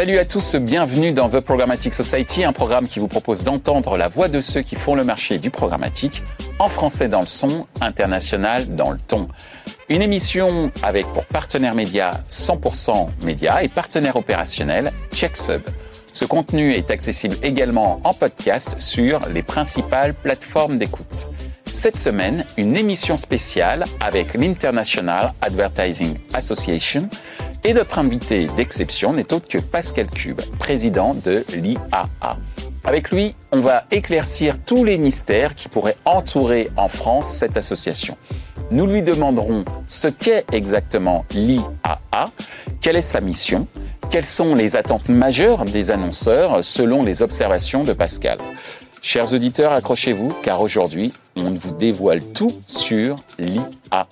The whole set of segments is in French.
Salut à tous, bienvenue dans The Programmatic Society, un programme qui vous propose d'entendre la voix de ceux qui font le marché du programmatique, en français dans le son, international dans le ton. Une émission avec pour partenaire média 100% média et partenaire opérationnel CheckSub. Ce contenu est accessible également en podcast sur les principales plateformes d'écoute. Cette semaine, une émission spéciale avec l'International Advertising Association et notre invité d'exception n'est autre que Pascal Cube, président de l'IAA. Avec lui, on va éclaircir tous les mystères qui pourraient entourer en France cette association. Nous lui demanderons ce qu'est exactement l'IAA, quelle est sa mission, quelles sont les attentes majeures des annonceurs selon les observations de Pascal. Chers auditeurs, accrochez-vous car aujourd'hui, on vous dévoile tout sur l'IAA.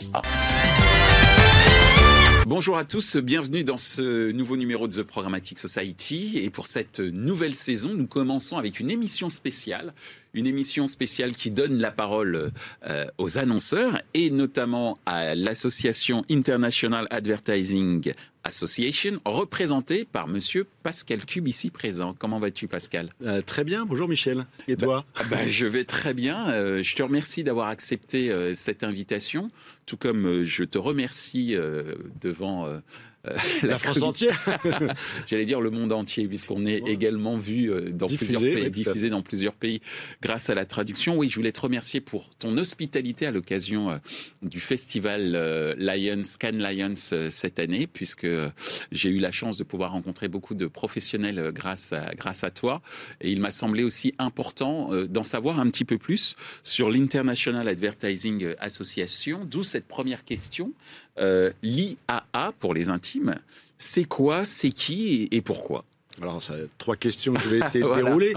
Bonjour à tous, bienvenue dans ce nouveau numéro de The Programmatic Society. Et pour cette nouvelle saison, nous commençons avec une émission spéciale. Une émission spéciale qui donne la parole euh, aux annonceurs et notamment à l'association International Advertising Association, représentée par Monsieur Pascal Cube ici présent. Comment vas-tu, Pascal? Euh, Très bien. Bonjour, Michel. Et bah, toi? bah, Je vais très bien. Euh, je te remercie d'avoir accepté cette invitation, tout comme je te remercie devant euh, la, France entière. J'allais dire le monde entier, puisqu'on est également vu euh, dans plusieurs pays, diffusé dans plusieurs pays grâce à la traduction. Oui, je voulais te remercier pour ton hospitalité à l'occasion euh, du festival Lions, Cannes Lions cette année, puisque j'ai eu la chance de pouvoir rencontrer beaucoup de professionnels grâce à, grâce à toi. Et il m'a semblé aussi important d'en savoir un petit peu plus sur l'International Advertising Association, d'où cette première question. Euh, L'IAA, pour les intimes, c'est quoi, c'est qui et pourquoi? Alors, ça, trois questions que je vais essayer de dérouler.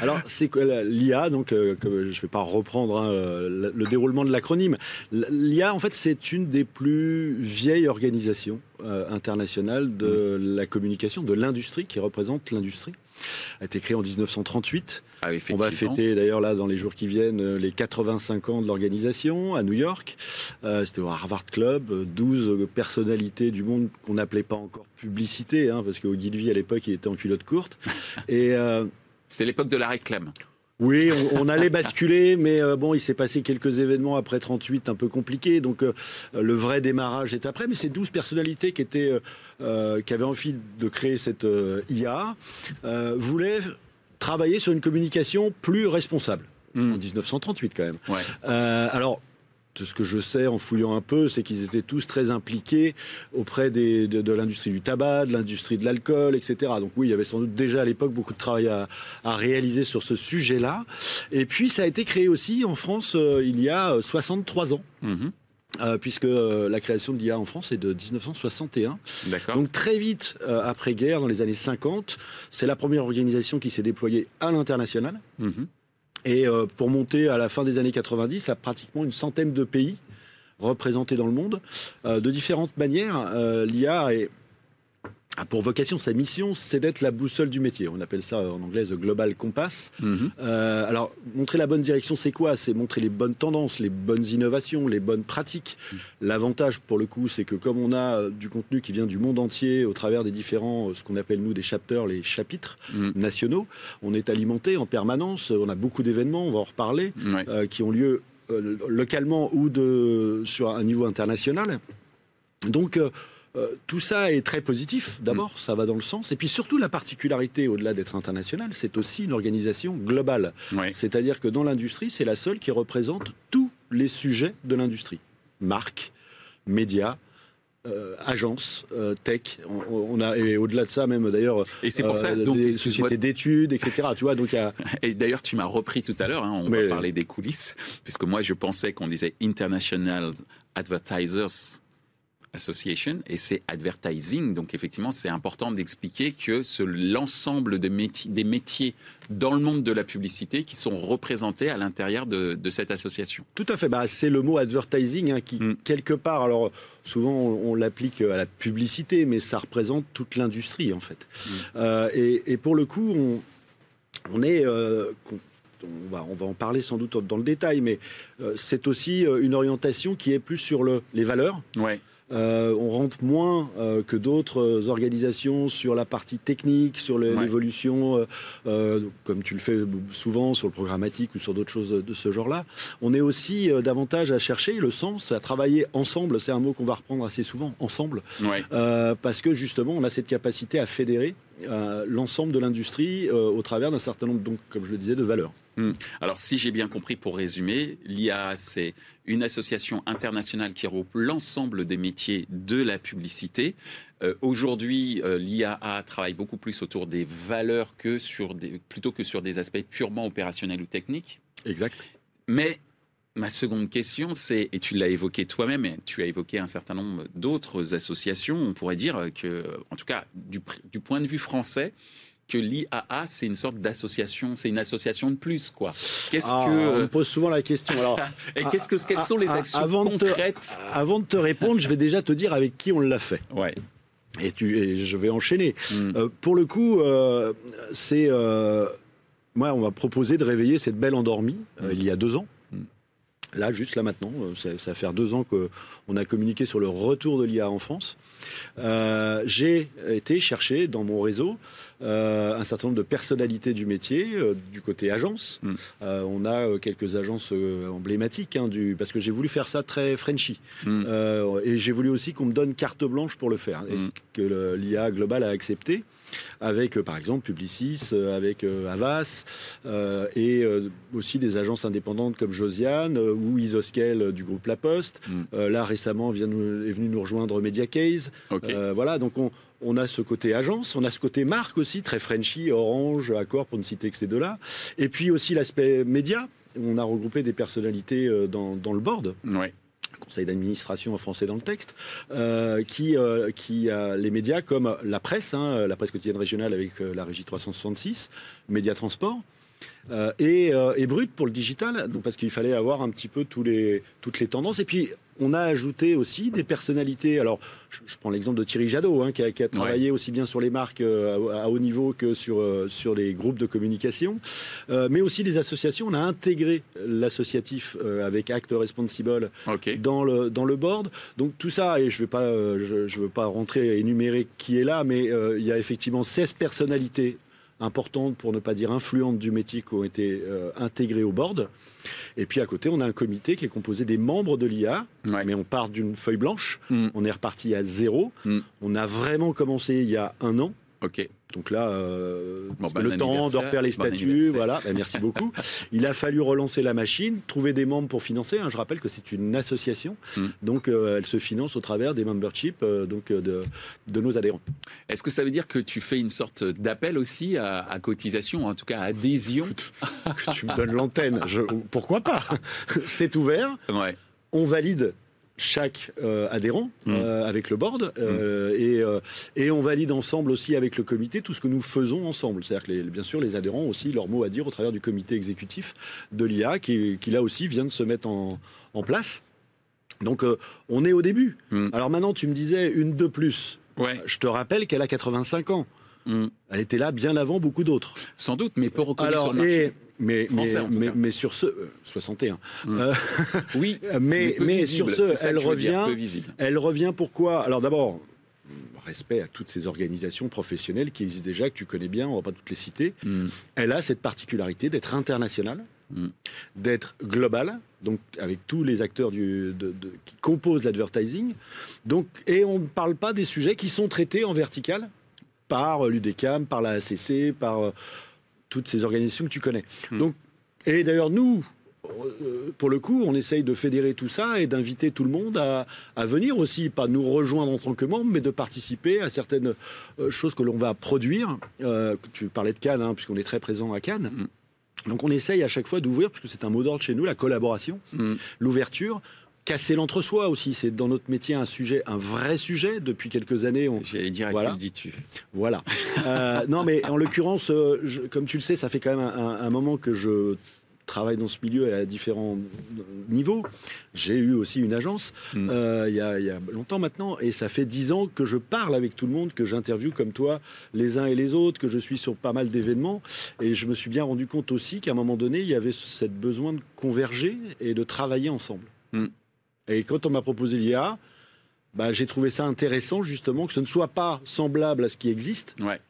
Alors, c'est l'IA, donc euh, je ne vais pas reprendre hein, le, déroulement de l'acronyme. L'IA, en fait, c'est une des plus vieilles organisations euh, internationales de la communication, de l'industrie, qui représente l'industrie a été créé en 1938. Ah On va fêter d'ailleurs là dans les jours qui viennent euh, les 85 ans de l'organisation à New York. Euh, c'était au Harvard Club, 12 personnalités du monde qu'on n'appelait pas encore publicité, hein, parce qu'au Guilvy à l'époque il était en culotte courte. Et euh, c'était l'époque de la réclame. Oui, on, allait basculer, mais bon, il s'est passé quelques événements après 38 un peu compliqués, donc le vrai démarrage est après. Mais ces 12 personnalités qui étaient, qui avaient envie de créer cette IA, voulaient travailler sur une communication plus responsable. Hmm. En 1938 quand même. Euh, alors, ce que je sais en fouillant un peu, c'est qu'ils étaient tous très impliqués auprès de, l'industrie du tabac, de l'industrie de l'alcool, etc. Donc oui, il y avait sans doute déjà à l'époque beaucoup de travail à, réaliser sur ce sujet-là. Et puis ça a été créé aussi en France euh, il y a 63 ans. Mhm. Euh, puisque euh, la création de l'IA en France est de 1961. Donc très vite euh, après-guerre, dans les années 50, c'est la première organisation qui s'est déployée à l'international. Mhm. Et pour monter à la fin des années 90 à pratiquement une centaine de pays représentés dans le monde, de différentes manières. L'IA est a pour vocation, sa mission, c'est d'être la boussole du métier. On appelle ça en anglais the Global Compass. Mhm. Euh, alors, montrer la bonne direction, c'est quoi? C'est montrer les bonnes tendances, les bonnes innovations, les bonnes pratiques. L'avantage, pour le coup, c'est que comme on a euh, du contenu qui vient du monde entier au travers des différents, euh, ce qu'on appelle nous des chapters, les chapitres mhm. nationaux, on est alimenté en permanence. On a beaucoup d'événements, on va en reparler, qui ont lieu localement ou de, sur un niveau international. Donc, euh, tout ça est très positif, d'abord, mm. ça va dans le sens. Et puis surtout, la particularité, au-delà d'être internationale, c'est aussi une organisation globale. C'est-à-dire que dans l'industrie, c'est la seule qui représente tous les sujets de l'industrie. Marques, médias, euh, agences, euh, tech, on, a et au-delà de ça même d'ailleurs. Et c'est pour ça donc, des sociétés d'études, etc. Tu vois donc. A... Et d'ailleurs tu m'as repris tout à l'heure. Hein, on va parler des coulisses puisque moi je pensais qu'on disait international advertisers Association et c'est advertising. Donc effectivement, c'est important d'expliquer que l'ensemble des métiers dans le monde de la publicité qui sont représentés à l'intérieur de, cette association. Tout à fait. Bah, c'est le mot advertising hein, qui, mm. quelque part, alors souvent on, l'applique à la publicité, mais ça représente toute l'industrie en fait. Mm. Euh, et, pour le coup, on, on est... Euh, on va, on va, en parler sans doute dans le détail, mais euh, c'est aussi une orientation qui est plus sur le, les valeurs, ouais. Euh, on rentre moins euh, que d'autres organisations sur la partie technique, sur l'évolution, comme tu le fais souvent sur le programmatique ou sur d'autres choses de ce genre-là. On est aussi davantage à chercher le sens, à travailler ensemble. C'est un mot qu'on va reprendre assez souvent, ensemble, parce que justement, on a cette capacité à fédérer l'ensemble de l'industrie au travers d'un certain nombre, donc, comme je le disais, de valeurs. Hmm. Alors, si j'ai bien compris, pour résumer, l'IA, c'est une association internationale qui regroupe l'ensemble des métiers de la publicité. Euh, aujourd'hui, euh, l'IAA travaille beaucoup plus autour des valeurs que sur des, plutôt que sur des aspects purement opérationnels ou techniques. Exact. Mais ma seconde question, c'est, et tu l'as évoqué toi-même, et tu as évoqué un certain nombre d'autres associations, on pourrait dire que, en tout cas, du, du point de vue français, que l'IAA, c'est une sorte d'association, c'est une association de plus, quoi. Qu'est-ce ah, que... On me pose souvent la question. Alors, et qu'est-ce que, quelles sont les actions avant concrètes Avant de te répondre, je vais déjà te dire avec qui on l'a fait. Ouais. Et, tu, et je vais enchaîner. Hmm. Euh, pour le coup, euh, c'est... Euh, moi, on m'a proposé de réveiller cette belle endormie hmm. il y a deux ans. Hmm. Là, juste là maintenant, ça, ça va faire deux ans qu'on a communiqué sur le retour de l'IA en France. J'ai été chercher dans mon réseau un certain nombre de personnalités du métier, euh, du côté agence. Mm. Euh, on a quelques agences emblématiques, hein, du, parce que j'ai voulu faire ça très Frenchy. Mm. et j'ai voulu aussi qu'on me donne carte blanche pour le faire, mm. que l'IA Global a accepté avec par exemple Publicis, avec Avas et aussi des agences indépendantes comme Josiane ou Isoskel du groupe La Poste. là récemment vient est venu nous rejoindre Mediacase. voilà, donc on, on a ce côté agence, on a ce côté marque aussi, très Frenchy, Orange, Accor, pour ne citer que ces deux-là. Et puis aussi l'aspect média. On a regroupé des personnalités euh, dans, le board. conseil d'administration en français dans le texte, euh, qui, euh, qui a les médias comme la presse, hein, la presse quotidienne régionale avec la régie 366, Média Transport, et, et, Brut pour le digital, donc parce qu'il fallait avoir un petit peu tous les, toutes les tendances. Et puis on a ajouté aussi des personnalités. Alors, je, prends l'exemple de Thierry Jadot, hein, qui, a, travaillé aussi bien sur les marques euh, à, haut niveau que sur, euh, sur les groupes de communication, euh, mais aussi des associations. On a intégré l'associatif avec Act Responsible dans, le, dans le board. Donc tout ça, et je ne pas, je, veux pas rentrer et énumérer qui est là, mais il y a effectivement 16 personnalités importantes, pour ne pas dire influentes du métier, qui ont été intégrées au board. Et puis à côté, on a un comité qui est composé des membres de l'IA, mais on part d'une feuille blanche. Mm. On est reparti à zéro. Mm. On a vraiment commencé il y a un an. Donc là, euh, le temps de refaire les statuts, voilà. Ben, merci beaucoup. Il a fallu relancer la machine, trouver des membres pour financer. Hein. Je rappelle que c'est une association, mm. donc euh, elle se finance au travers des memberships euh, donc de, de, nos adhérents. Est-ce que ça veut dire que tu fais une sorte d'appel aussi à, cotisation, en tout cas à adhésion que Tu me donnes l'antenne. Pourquoi pas? C'est ouvert. Ouais. On valide chaque euh, adhérent mmh. euh, avec le board euh, mmh. et, et, on valide ensemble aussi avec le comité tout ce que nous faisons ensemble. C'est-à-dire que bien sûr les adhérents ont aussi leur mot à dire au travers du comité exécutif de l'IA qui, qui, là aussi vient de se mettre en, en place. Donc on est au début. Mmh. Alors maintenant tu me disais une de plus. Ouais. Je te rappelle qu'elle a 85 ans. Elle était là bien avant beaucoup d'autres. Sans doute, mais peu reconnue sur le marché. Mais, mais, mais, sur ce, 61. Euh, mm. euh, oui, mais, mais, sur ce, elle revient. elle revient pourquoi? Alors d'abord, respect à toutes ces organisations professionnelles qui existent déjà, que tu connais bien, on ne va pas toutes les citer. Mm. Elle a cette particularité d'être internationale, d'être globale, donc avec tous les acteurs du, qui composent l'advertising. Donc, et on ne parle pas des sujets qui sont traités en vertical par l'UDECAM, par la ACC, par toutes ces organisations que tu connais. Hmm. Donc, et d'ailleurs, nous, euh, pour le coup, on essaye de fédérer tout ça et d'inviter tout le monde à, venir aussi, pas nous rejoindre en tant que membres, mais de participer à certaines euh, choses que l'on va produire. Euh, tu parlais de Cannes, hein, puisqu'on est très présent à Cannes. Hmm. Donc on essaye à chaque fois d'ouvrir, puisque c'est un mot d'ordre chez nous, la collaboration, hmm. l'ouverture casser l'entre-soi aussi. C'est dans notre métier un sujet, un vrai sujet. Depuis quelques années, on. J'allais dire voilà. dis-tu Voilà. euh, non, mais en l'occurrence, euh, comme tu le sais, ça fait quand même un, un, moment que je travaille dans ce milieu à différents niveaux. J'ai eu aussi une agence mm. euh, il, y a, il, y a, longtemps maintenant, et ça fait dix ans que je parle avec tout le monde, que j'interviewe comme toi les uns et les autres, que je suis sur pas mal d'événements, et je me suis bien rendu compte aussi qu'à un moment donné, il y avait ce besoin de converger et de travailler ensemble. Mm. Et quand on m'a proposé l'IA, bah, j'ai trouvé ça intéressant justement que ce ne soit pas semblable à ce qui existe, Ouais.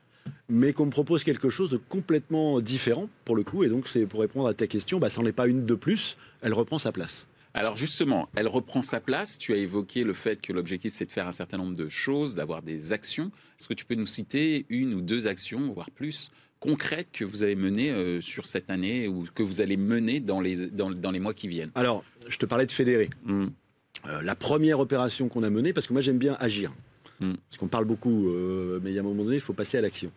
mais qu'on me propose quelque chose de complètement différent pour le coup. Et donc, c'est pour répondre à ta question, bah, ça n'en est pas une de plus, elle reprend sa place. Alors justement, elle reprend sa place. Tu as évoqué le fait que l'objectif, c'est de faire un certain nombre de choses, d'avoir des actions. Est-ce que tu peux nous citer une ou deux actions, voire plus, concrètes que vous avez menées euh, sur cette année ou que vous allez mener dans les, dans, dans les mois qui viennent? Alors, je te parlais de fédérer. Hmm. Euh, la première opération qu'on a menée, parce que moi j'aime bien agir. Mm. Parce qu'on parle beaucoup, euh, mais il y a un moment donné, il faut passer à l'action.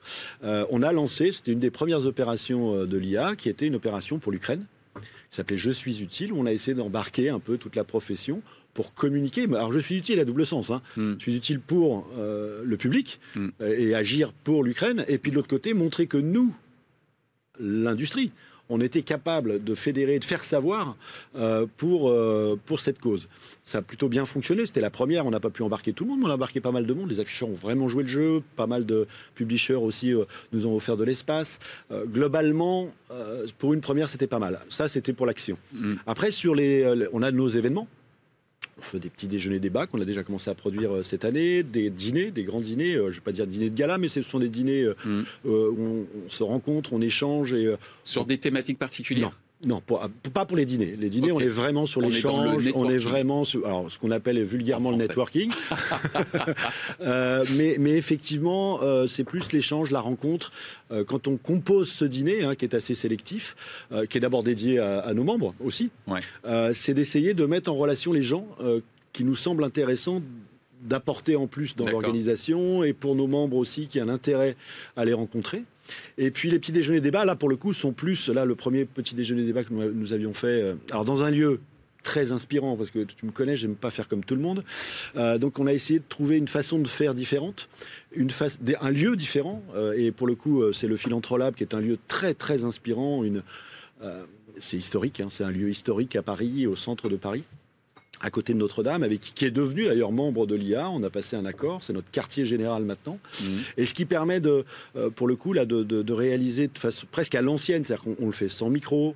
Euh, on a lancé, c'était une des premières opérations de l'IA, qui était une opération pour l'Ukraine, qui s'appelait Je suis utile, où on a essayé d'embarquer un peu toute la profession pour communiquer. Alors je suis utile à double sens. Hein. Mm. Je suis utile pour le public Mm. euh, et agir pour l'Ukraine, et puis de l'autre côté, montrer que nous, l'industrie, on était capable de fédérer, de faire savoir euh, pour, euh, pour cette cause. Ça a plutôt bien fonctionné. C'était la première. On n'a pas pu embarquer tout le monde, mais on a embarqué pas mal de monde. Les afficheurs ont vraiment joué le jeu. Pas mal de publishers aussi euh, nous ont offert de l'espace. Globalement, pour une première, c'était pas mal. Ça, c'était pour l'action. Mm. Après, sur les, on a nos événements. On fait des petits déjeuners débat qu'on a déjà commencé à produire euh, cette année, des dîners, des grands dîners. euh, je ne vais pas dire dîner de gala, mais ce sont des dîners euh, Mm. où on, on se rencontre, on échange et Sur des thématiques particulières non, pour- pas pour les dîners. Les dîners, on est vraiment sur l'échange, on est vraiment sur alors, ce qu'on appelle vulgairement En le networking. Euh, mais, mais effectivement, euh, c'est plus l'échange, la rencontre. Euh, quand on compose ce dîner, hein, qui est assez sélectif, qui est d'abord dédié à, à nos membres aussi, Ouais. c'est d'essayer de mettre en relation les gens qui nous semblent intéressants d'apporter en plus dans l'organisation et pour nos membres aussi qui ont un intérêt à les rencontrer. Et puis les petits déjeuners débats, là pour le coup, sont plus, là le premier petit déjeuner débat que nous, avions fait, euh, alors dans un lieu très inspirant, parce que tu me connais, j'aime pas faire comme tout le monde. Euh, donc on a essayé de trouver une façon de faire différente, une un lieu différent. euh, et pour le coup, c'est le Philantrolab qui est un lieu très très inspirant. C'est historique, hein, c'est un lieu historique à Paris, au centre de Paris à côté de Notre-Dame, avec qui, qui est devenu d'ailleurs membre de l'IA. On a passé un accord, c'est notre quartier général maintenant. Mm. Et ce qui permet de, euh, pour le coup, là, de, de- de réaliser de façon presque à l'ancienne, c'est-à-dire qu'on on le fait sans micro.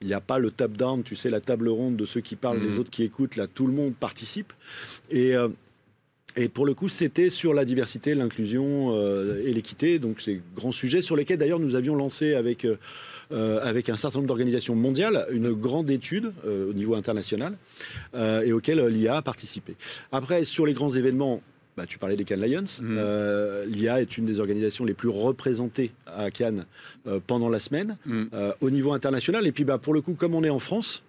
Il n'y a pas le top down, tu sais, la table ronde de ceux qui parlent, Mhm. les autres qui écoutent. Là, tout le monde participe. Et euh, et pour le coup, c'était sur la diversité, l'inclusion euh, et l'équité. Donc, c'est grands sujets sur lesquels, d'ailleurs, nous avions lancé avec, euh, avec un certain nombre d'organisations mondiales une grande étude euh, au niveau international euh, et auquel l'IA a participé. Après, sur les grands événements, bah, tu parlais des Cannes Lions. Mhm. Euh, L'IA est une des organisations les plus représentées à Cannes euh, pendant la semaine euh, au niveau international. Et puis, bah, pour le coup, comme on est en France,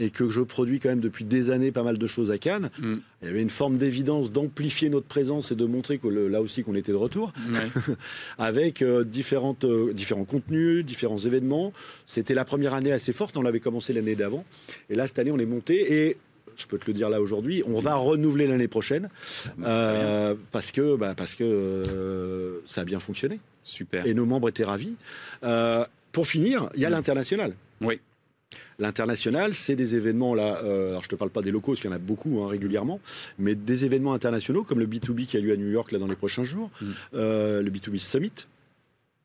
et que je produis quand même depuis des années pas mal de choses à Cannes, Mm. il y avait une forme d'évidence d'amplifier notre présence et de montrer que le- là aussi qu'on était de retour Ouais. avec euh, différentes, euh, différents contenus, différents événements. C'était la première année assez forte, on l'avait commencé l'année d'avant. Et là, cette année, on est monté et je peux te le dire là aujourd'hui, on va renouveler l'année prochaine euh, parce que, bah, parce que euh, ça a bien fonctionné Super. et nos membres étaient ravis. Euh, pour finir, il y a Mm. l'international. Oui. L'international, c'est des événements là. euh, alors je te parle pas des locaux, parce qu'il y en a beaucoup hein, régulièrement, mais des événements internationaux comme le B2B qui a lieu à New York là dans les prochains jours, Mm. euh, le B2B Summit.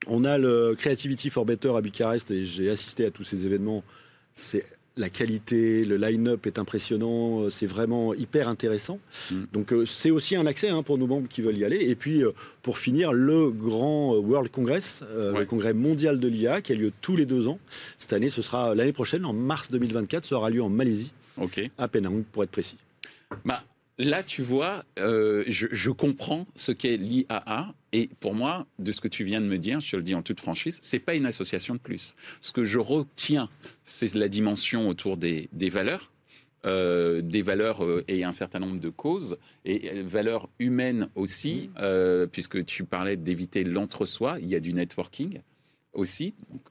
On a le Creativity for Better à Bucarest et j'ai assisté à tous ces événements. C'est la qualité, le line-up est impressionnant, euh, c'est vraiment hyper intéressant. Mm. Donc euh, c'est aussi un accès hein, pour nos membres qui veulent y aller. Et puis euh, pour finir, le grand World Congress, euh, Ouais. le congrès mondial de l'IA qui a lieu tous les deux ans. Cette année, ce sera l'année prochaine, en mars 2024, ça aura lieu en Malaisie, Ok. à Penang pour être précis. Bah, là, tu vois, euh, je, je comprends ce qu'est l'IAA. Et pour moi, de ce que tu viens de me dire, je te le dis en toute franchise, c'est pas une association de plus. Ce que je retiens, c'est la dimension autour des, des valeurs. euh, des valeurs euh, et un certain nombre de causes et euh, valeurs humaines aussi, euh, puisque tu parlais d'éviter l'entre-soi, il y a du networking aussi. Donc,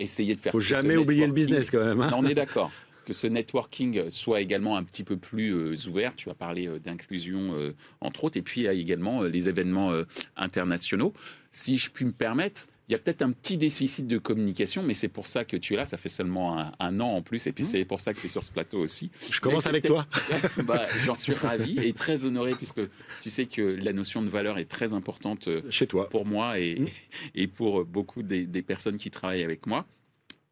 essayer de faire. Faut jamais oublier le business quand même. hein. non, on est d'accord. Que ce networking soit également un petit peu plus euh, ouvert. Tu as parlé euh, d'inclusion, euh, entre autres. Et puis, il y a également les événements internationaux. Si je puis me permettre, il y a peut-être un petit déficit de communication, mais c'est pour ça que tu es là. Ça fait seulement un, un an en plus. Et puis, c'est pour ça que tu es sur ce plateau aussi. Je commence avec toi. bah, J'en suis ravi et très honoré, puisque tu sais que la notion de valeur est très importante Chez toi. pour moi et, Mm. et pour beaucoup des, des personnes qui travaillent avec moi.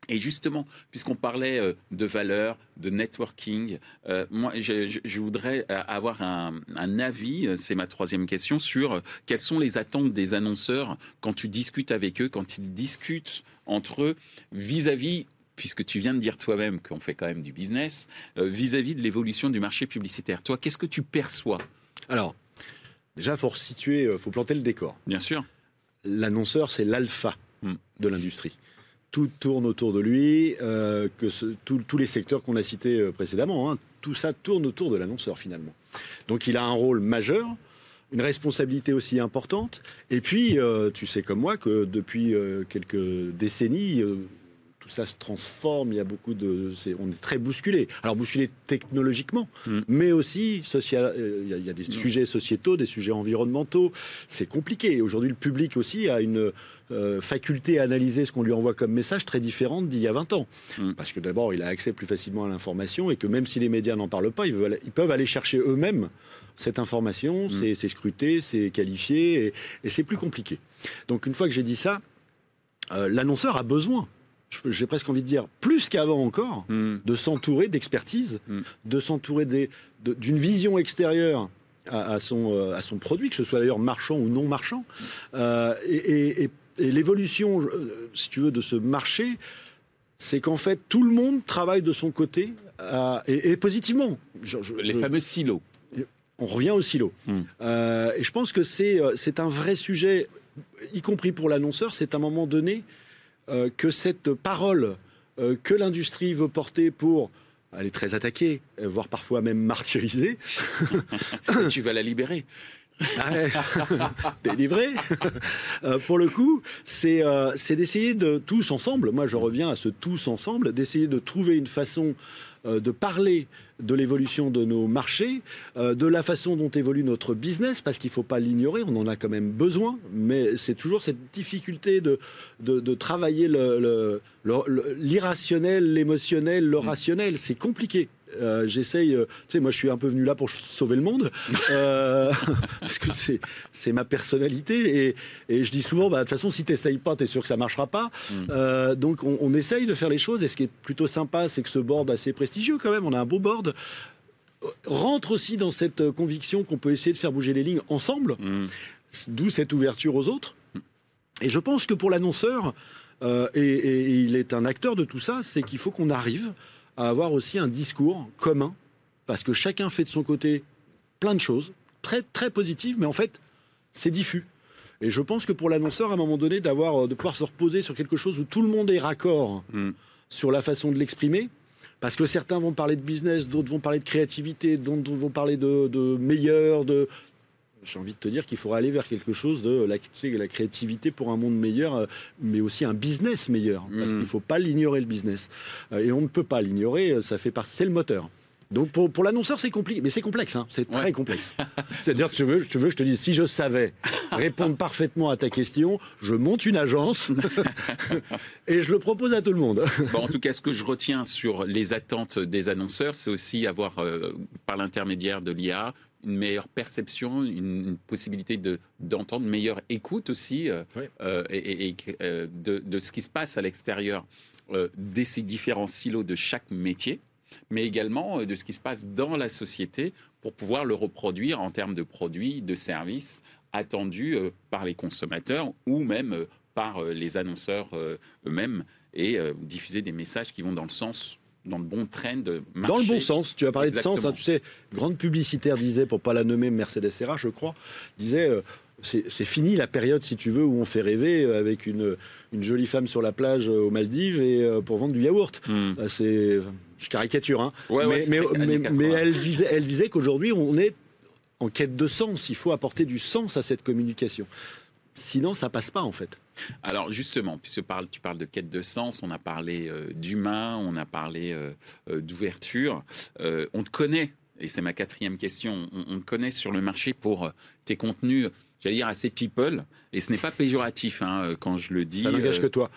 Et justement, puisqu'on parlait euh, de valeur, de networking, euh, moi, je, voudrais avoir un, avis, c'est ma troisième question, sur quelles sont les attentes des annonceurs quand tu discutes avec eux, quand ils discutent entre eux vis-à-vis puisque tu viens de dire toi-même qu'on fait quand même du business, vis-à-vis de l'évolution du marché publicitaire. Toi, qu'est-ce que tu perçois? Alors, déjà, il faut faut planter le décor. Bien sûr. L'annonceur, c'est l'alpha hmm. de l'industrie tout tourne autour de lui, euh, que tous les secteurs qu'on a cités euh, précédemment, hein, tout ça tourne autour de l'annonceur finalement. Donc il a un rôle majeur, une responsabilité aussi importante, et puis euh, tu sais comme moi que depuis quelques décennies, tout ça se transforme, il y a beaucoup de... on est très bousculé. Alors bousculé technologiquement, mm. mais aussi social, il y a, des mm. sujets sociétaux, des sujets environnementaux, c'est compliqué. Aujourd'hui le public aussi a une euh, faculté à analyser ce qu'on lui envoie comme message très différente d'il y a 20 ans. Hmm. Parce que d'abord, il a accès plus facilement à l'information et que même si les médias n'en parlent pas, ils, peuvent aller chercher eux-mêmes cette information, c'est scruté, c'est qualifié et, c'est plus compliqué. Donc une fois que j'ai dit ça, euh, l'annonceur a besoin j'ai presque envie de dire, plus qu'avant encore, hmm. de s'entourer d'expertise, de s'entourer d'une vision extérieure à, son, euh, à son produit, que ce soit d'ailleurs marchand ou non marchand, et, et l'évolution, euh, si tu veux, de ce marché, c'est qu'en fait, tout le monde travaille de son côté, et, positivement. Les fameux silos. On revient au silo. Hmm. Euh, et je pense que euh, c'est un vrai sujet, y compris pour l'annonceur, c'est à un moment donné que cette parole que l'industrie veut porter pour elle est très attaquée, voire parfois même martyrisée. tu vas la libérer. délivré. euh, pour le coup, c'est euh, d'essayer de tous ensemble, moi je reviens à ce tous ensemble, d'essayer de trouver une façon euh, de parler de l'évolution de nos marchés, euh, de la façon dont évolue notre business, parce qu'il ne faut pas l'ignorer, on en a quand même besoin, mais c'est toujours cette difficulté de, de, de travailler l'irrationnel, le, l'émotionnel, le mm. rationnel, c'est compliqué. Euh, j'essaye, euh, tu sais, moi je suis un peu venu là pour sauver le monde, euh, parce que c'est c'est ma personnalité et, et je dis souvent, bah de toute façon si t'essayes pas, t'es sûr que ça marchera pas. Mm. donc on, on, essaye de faire les choses et ce qui est plutôt sympa, c'est que ce board assez prestigieux quand même, on a un beau board rentre aussi dans cette conviction qu'on peut essayer de faire bouger les lignes ensemble, mm. d'où cette ouverture aux autres. Et je pense que pour l'annonceur, et, et, il est un acteur de tout ça, c'est qu'il faut qu'on arrive à avoir aussi un discours commun, parce que chacun fait de son côté plein de choses, très, très positives, mais en fait, c'est diffus. Et je pense que pour l'annonceur, à un moment donné, d'avoir, de pouvoir se reposer sur quelque chose où tout le monde est raccord hmm. sur la façon de l'exprimer, parce que certains vont parler de business, d'autres vont parler de créativité, d'autres vont parler de, de meilleur, de, j'ai envie de te dire qu'il faudra aller vers quelque chose de la, la créativité pour un monde meilleur, euh, mais aussi un business meilleur. Parce mm. qu'il ne faut pas l'ignorer, le business. Euh, et on ne peut pas l'ignorer, euh, ça fait partie, c'est le moteur. Donc pour, pour l'annonceur, c'est compliqué, mais c'est complexe, hein. c'est très complexe. C'est-à-dire, tu veux, tu veux, je te dis, si je savais répondre parfaitement à ta question, je monte une agence et je le propose à tout le monde. Bon, en tout cas, ce que je retiens sur les attentes des annonceurs, c'est aussi avoir, par l'intermédiaire de l'IA, une meilleure perception, une, possibilité de d'entendre, une meilleure écoute aussi euh, euh, et, euh, de, de, ce qui se passe à l'extérieur de ces différents silos de chaque métier, mais également de ce qui se passe dans la société pour pouvoir le reproduire en termes de produits, de services attendus par les consommateurs ou même par les annonceurs eux-mêmes et diffuser des messages qui vont dans le sens dans le bon trend marché. Dans le bon sens. Tu as parlé de sens. Hein, tu sais, grande publicitaire disait, pour pas la nommer, Mercedes Serra, je crois, disait. Euh, c'est fini la période, si tu veux, où on fait rêver euh, avec une, une jolie femme sur la plage euh, aux Maldives et pour vendre du yaourt. Hmm. C'est, je caricature, hein. mais, mais, elle disait, elle disait qu'aujourd'hui, on est en quête de sens. Il faut apporter du sens à cette communication. Sinon, ça passe pas en fait. Alors justement, puisque tu parles de quête de sens, on a parlé euh, d'humain, on a parlé euh, euh, d'ouverture. on te connaît, et c'est ma quatrième question, on, te connaît sur le marché pour tes contenus j'allais dire assez people, et ce n'est pas péjoratif hein, quand je le dis. Ça n'engage que toi.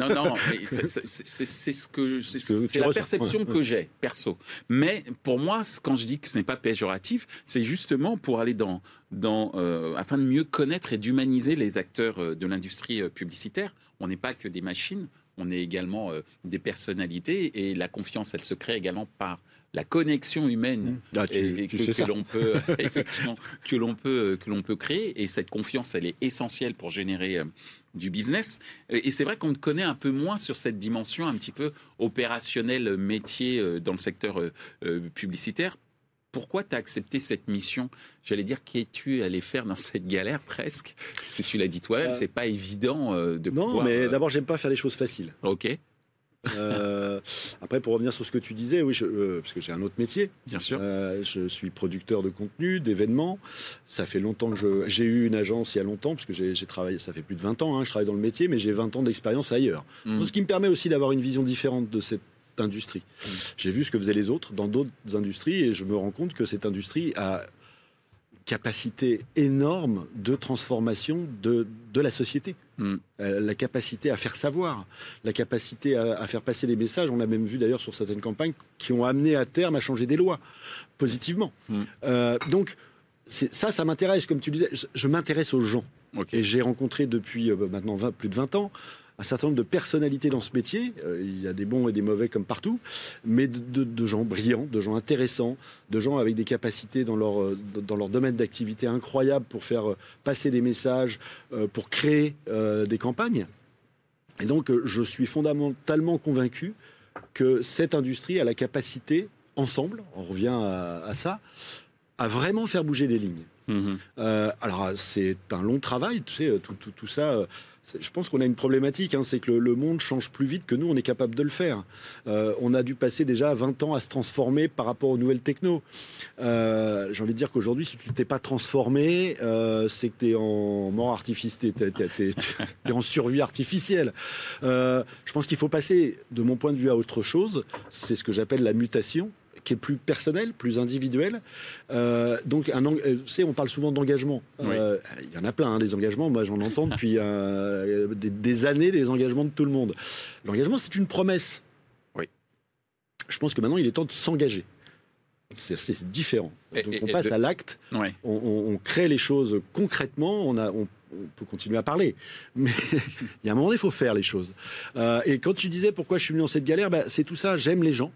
Non, non, c'est ce que c'est la perception que j'ai perso. Mais pour moi, quand je dis que ce n'est pas péjoratif, c'est justement pour aller dans dans euh, afin de mieux connaître et d'humaniser les acteurs euh, de l'industrie euh, publicitaire. On n'est pas que des machines, on est également des personnalités et la confiance, elle se crée également par la connexion humaine ah, que, l'on peut effectivement que l'on peut que l'on peut créer et cette confiance elle est essentielle pour générer du business. Et c'est vrai qu'on connaît un peu moins sur cette dimension un petit peu opérationnelle métier euh, dans le secteur euh, euh, publicitaire. Pourquoi tu as accepté cette mission? J'allais dire, qu'es-tu allé faire dans cette galère presque? Parce que tu l'as dit toi, c'est pas évident de Non, mais d'abord, j'aime pas faire les choses faciles. Ok. Euh, après, pour revenir sur ce que tu disais, oui, euh, parce que j'ai un autre métier. Bien sûr. Euh, je suis producteur de contenu, d'événements. Ça fait longtemps que j'ai eu une agence il y a longtemps, parce que j'ai travaillé, ça fait plus de 20 ans, hein, je travaille dans le métier, mais j'ai 20 ans d'expérience ailleurs. Mm. ce qui me permet aussi d'avoir une vision différente de cette industrie. Mm. J'ai vu ce que faisaient les autres dans d'autres industries et je me rends compte que cette industrie a capacité énorme de transformation de, de la société. Hmm. Euh, la capacité à faire savoir, la capacité à, faire passer des messages. On a même vu d'ailleurs sur certaines campagnes qui ont amené à terme à changer des lois positivement. Hmm. Euh, donc ça, ça m'intéresse. Comme tu disais, je, m'intéresse aux gens. Et j'ai rencontré depuis euh, maintenant plus de 20 ans un certain nombre de personnalités dans ce métier. Euh, il y a des bons et des mauvais comme partout, mais de, gens brillants, de gens intéressants, de gens avec des capacités dans leur, euh, dans leur domaine d'activité incroyables pour faire euh, passer des messages, pour créer des campagnes. Et donc, je suis fondamentalement convaincu que cette industrie a la capacité, ensemble, on revient à, ça, à vraiment faire bouger les lignes. Mmh alors c'est un long travail, tu sais, tout, tout, tout ça je pense qu'on a une problématique, hein, c'est que le, monde change plus vite que nous, on est capable de le faire. Euh, on a dû passer déjà 20 ans à se transformer par rapport aux nouvelles techno. Euh, j'ai envie de dire qu'aujourd'hui, si tu t'es pas transformé, euh, c'est que tu es en mort artificielle, tu es, en survie artificielle. je pense qu'il faut passer, de mon point de vue, à autre chose. C'est ce que j'appelle la mutation qui est plus personnel, plus individuel. Euh, donc, un, euh, tu sais, on parle souvent d'engagement. Euh, il y en a plein, hein, des engagements. Moi, j'en entends depuis des, années, les engagements de tout le monde. L'engagement, c'est une promesse. Oui. Je pense que maintenant, il est temps de s'engager. C'est différent. Donc, on passe à l'acte. On, crée les choses concrètement. On a, on, peut continuer à parler, mais il y a un moment, il faut faire les choses. et quand tu disais pourquoi je suis venu dans cette galère, bah, c'est tout ça. J'aime les gens.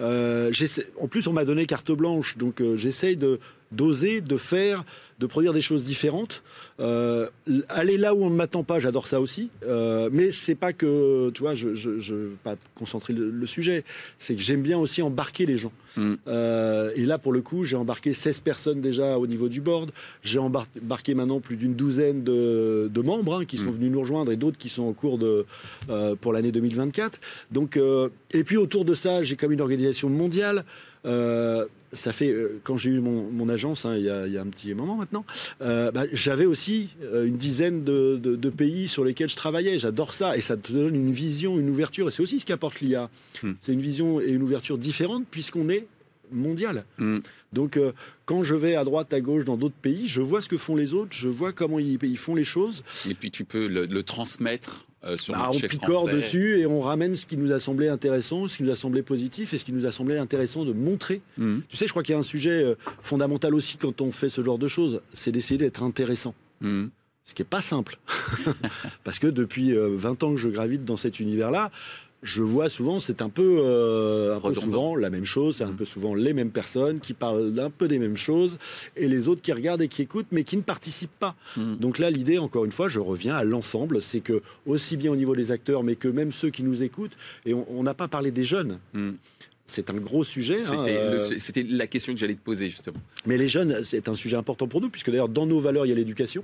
Euh, en plus, on m'a donné carte blanche, donc euh, j'essaye de d'oser, de faire, de produire des choses différentes. Euh, aller là où on ne m'attend pas, j'adore ça aussi. Euh, mais c'est pas que, tu vois, je ne veux pas concentrer le, sujet. C'est que j'aime bien aussi embarquer les gens. Mm. Euh, et là, pour le coup, j'ai embarqué 16 personnes déjà au niveau du board. J'ai embarqué maintenant plus d'une douzaine de, membres hein, qui sont mm. venus nous rejoindre et d'autres qui sont en cours de, pour l'année 2024. Donc, et puis autour de ça, j'ai comme une organisation mondiale. Euh, ça fait euh, quand j'ai eu mon, agence hein, il, y a, un petit moment maintenant, euh, bah, j'avais aussi une dizaine de, pays sur lesquels je travaillais. J'adore ça et ça te donne une vision, une ouverture. Et c'est aussi ce qu'apporte l'IA. Hmm. C'est une vision et une ouverture différente puisqu'on est mondial. Hmm. Donc quand je vais à droite, à gauche dans d'autres pays, je vois ce que font les autres, je vois comment ils, font les choses. Et puis tu peux le transmettre euh, bah, on picore dessus et on ramène ce qui nous a semblé intéressant, ce qui nous a semblé positif et ce qui nous a semblé intéressant de montrer. Mhm. Tu sais, je crois qu'il y a un sujet euh, fondamental aussi quand on fait ce genre de choses, c'est d'essayer d'être intéressant. Mhm. Ce qui n'est pas simple. Parce que depuis 20 euh, ans que je gravite dans cet univers-là, je vois souvent, c'est un peu, euh, souvent la même chose, c'est un mm. peu souvent les mêmes personnes qui parlent d'un peu des mêmes choses et les autres qui regardent et qui écoutent mais qui ne participent pas. Mm. Donc là, l'idée, encore une fois, je reviens à l'ensemble, c'est que aussi bien au niveau des acteurs, mais que même ceux qui nous écoutent, et on n'a pas parlé des jeunes. Mm. C'est un gros sujet. Hein, euh. C'était la question que j'allais te poser justement. Mais les jeunes, c'est un sujet important pour nous, puisque d'ailleurs, dans nos valeurs, il y a l'éducation.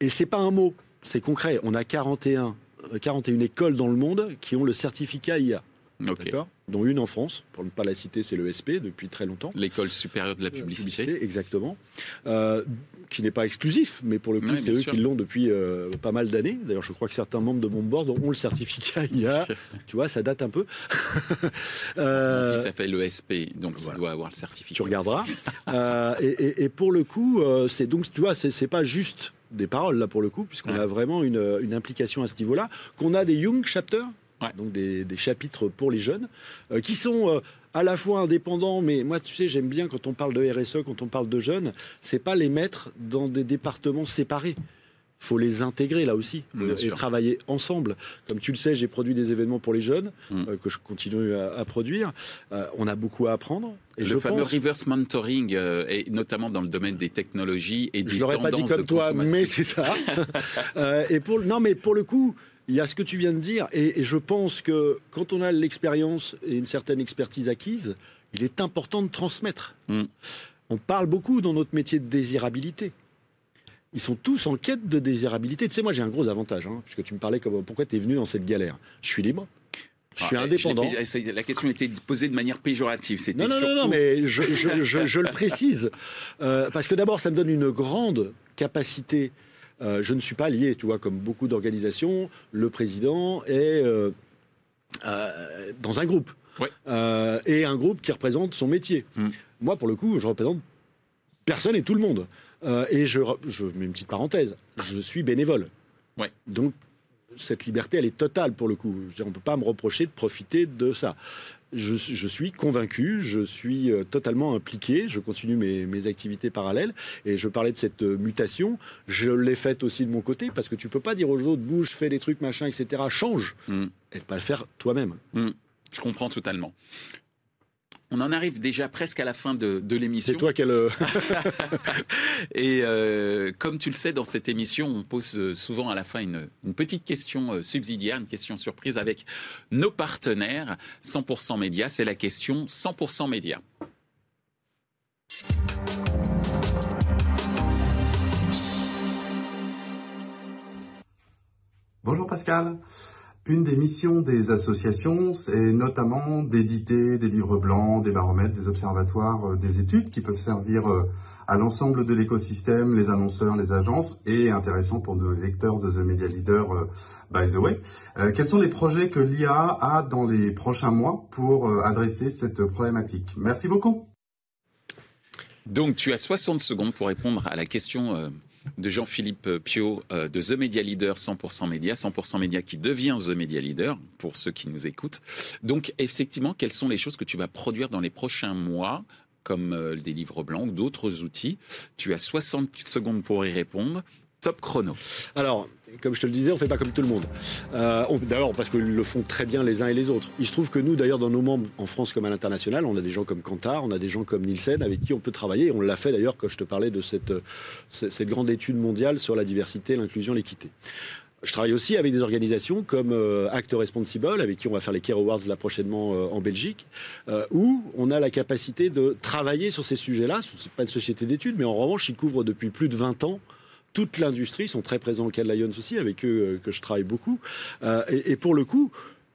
Et c'est pas un mot, c'est concret. On a 41 41 écoles dans le monde qui ont le certificat IA. D'accord? Dont une en France, pour ne pas la citer, c'est l'ESP depuis très longtemps. L'école supérieure de la publicité. exactement. Euh, qui n'est pas exclusif, mais pour le coup, c'est eux qui l'ont depuis euh, pas mal d'années. D'ailleurs, je crois que certains membres de mon board ont le certificat IA. tu vois, ça date un peu. euh, ça fait l'ESP, donc il doit avoir le certificat. Tu regarderas. Euh, et, et, pour le coup, c'est donc, tu vois, c'est pas juste des paroles là pour le coup, puisqu'on a vraiment une, une, implication à ce niveau-là, qu'on a des Young Chapters, donc des, chapitres pour les jeunes, euh, qui sont euh, à la fois indépendants, mais moi, tu sais, j'aime bien quand on parle de RSE, quand on parle de jeunes, c'est pas les mettre dans des départements séparés faut les intégrer là aussi et travailler ensemble. Comme tu le sais, j'ai produit des événements pour les jeunes mm. que je continue à, produire. on a beaucoup à apprendre. Et le je fameux reverse mentoring, et notamment dans le domaine des technologies et des Je l'aurais pas dit comme toi, mais c'est ça. et pour non, mais pour le coup, il y a ce que tu viens de dire, et, je pense que quand on a l'expérience et une certaine expertise acquise, il est important de transmettre. Mm. On parle beaucoup dans notre métier de désirabilité. Ils sont tous en quête de désirabilité. Tu sais, moi j'ai un gros avantage, hein, puisque tu me parlais comme pourquoi tu es venu dans cette galère? Je suis libre. Je suis ah, indépendant. la question était posée de manière péjorative. Non, non, non, non, mais je, le précise. Euh, parce que d'abord, ça me donne une grande capacité euh, je ne suis pas lié, tu vois, comme beaucoup d'organisations, le président est euh, euh, dans un groupe. et un groupe qui représente son métier. Hmm. Moi, pour le coup, je représente personne et tout le monde. Et je, je, mets une petite parenthèse, je suis bénévole. Donc, cette liberté, elle est totale pour le coup. on ne peut pas me reprocher de profiter de ça je, suis convaincu, je suis euh, totalement impliqué, je continue mes, activités parallèles et je parlais de cette euh, mutation, je l'ai faite aussi de mon côté parce que tu peux pas dire aux autres bouge, fais des trucs, machin, etc. Change mm. et pas le faire toi-même. Mm. Je comprends totalement. On en arrive déjà presque à la fin de, l'émission. C'est toi qui le... Et euh, comme tu le sais, dans cette émission, on pose euh, souvent à la fin une, petite question euh, subsidiaire, une question surprise avec nos partenaires 100% Média. C'est la question 100% Média. Bonjour Pascal. Une des missions des associations, c'est notamment d'éditer des livres blancs, des baromètres, des observatoires, euh, des études qui peuvent servir euh, à l'ensemble de l'écosystème, les annonceurs, les agences, et intéressant pour nos lecteurs de The Media Leader, euh, by the way. quels sont les projets que l'IA a dans les prochains mois pour adresser cette problématique? Merci beaucoup. Donc tu as 60 secondes pour répondre à la question de Jean-Philippe Pio euh, de The Media Leader 100% Média, 100% Média qui devient The Media Leader pour ceux qui nous écoutent. Donc effectivement, quelles sont les choses que tu vas produire dans les prochains mois comme euh, des livres blancs ou d'autres outils? Tu as 60 secondes pour y répondre. Top chrono. Alors, comme je te le disais, on ne fait pas comme tout le monde. Euh, d'ailleurs, parce qu'ils le font très bien les uns et les autres. Il se trouve que nous, d'ailleurs, dans nos membres, en France comme à l'international, on a des gens comme Kantar, on a des gens comme Nielsen, avec qui on peut travailler. on l'a fait d'ailleurs quand je te parlais de cette, cette grande étude mondiale sur la diversité, l'inclusion, l'équité. Je travaille aussi avec des organisations comme euh, Act Responsible, avec qui on va faire les Care Awards là prochainement euh, en Belgique, euh, où on a la capacité de travailler sur ces sujets-là. Ce n'est pas une société d'études, mais en revanche, ils couvrent depuis plus de 20 ans toute l'industrie, sont très présents au Cal Lions aussi, avec eux euh, que je travaille beaucoup. Euh, et, pour le coup,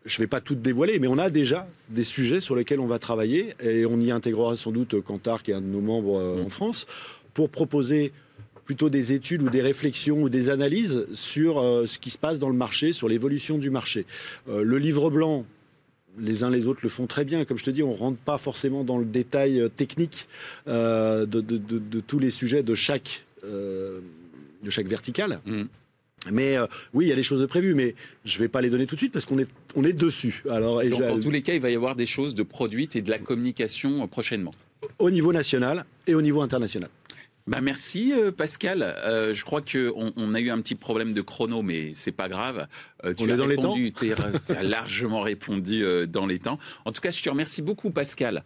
je ne vais pas tout dévoiler, mais on a déjà des sujets sur lesquels on va travailler et on y intégrera sans doute Kantar, qui est un de nos membres euh, en mm. France, pour proposer plutôt des études ou des réflexions ou des analyses sur ce qui se passe dans le marché, sur l'évolution du marché. le livre blanc, les uns les autres le font très bien. Comme je te dis, on ne rentre pas forcément dans le détail technique de, tous les sujets de chaque de chaque verticale. Mm. Mais euh, oui, il y a des choses de prévues, mais je ne vais pas les donner tout de suite parce qu'on est, on est dessus. Alors, et dans tous les cas, il va y avoir des choses de produites et de la communication euh, prochainement. Au niveau national et au niveau international. Bah merci euh, Pascal. Euh, je crois qu'on on a eu un petit problème de chrono, mais c'est pas grave. Euh, tu as dans répondu, les temps tu as largement répondu dans les temps. En tout cas, je te remercie beaucoup Pascal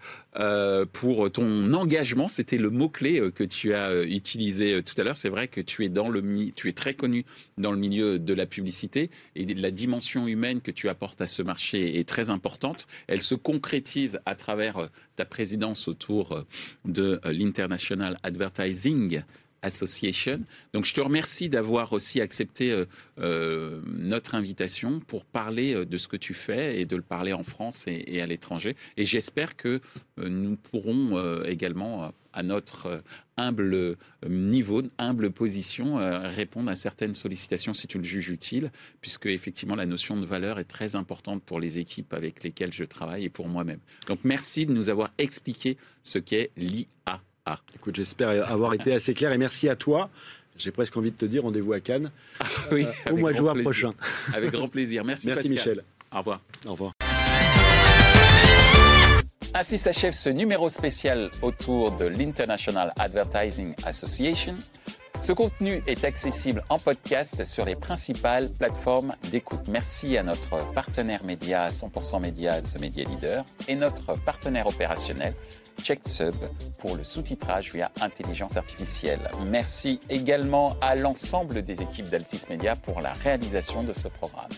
pour ton engagement. C'était le mot clé que tu as utilisé tout à l'heure. C'est vrai que tu es dans le tu es très connu dans le milieu de la publicité et la dimension humaine que tu apportes à ce marché est très importante. Elle se concrétise à travers ta présidence autour de l'International Advertising Association. Donc je te remercie d'avoir aussi accepté euh, euh, notre invitation pour parler euh, de ce que tu fais et de le parler en France et, à l'étranger. Et j'espère que nous pourrons également à notre humble niveau, humble position, répondre à certaines sollicitations si tu le juges utile, puisque effectivement la notion de valeur est très importante pour les équipes avec lesquelles je travaille et pour moi-même. Donc merci de nous avoir expliqué ce qu'est l'IA. Ah. Écoute, j'espère avoir été assez clair et merci à toi. J'ai presque envie de te dire rendez-vous à Cannes ah oui, euh, au mois de juin prochain. Avec grand plaisir. Merci, merci Michel. Au revoir. Au revoir. Ainsi s'achève ce numéro spécial autour de l'International Advertising Association. Ce contenu est accessible en podcast sur les principales plateformes d'écoute. Merci à notre partenaire média 100% Média, The Media Leader, et notre partenaire opérationnel, CheckSub, pour le sous-titrage via intelligence artificielle. Merci également à l'ensemble des équipes d'Altis Media pour la réalisation de ce programme.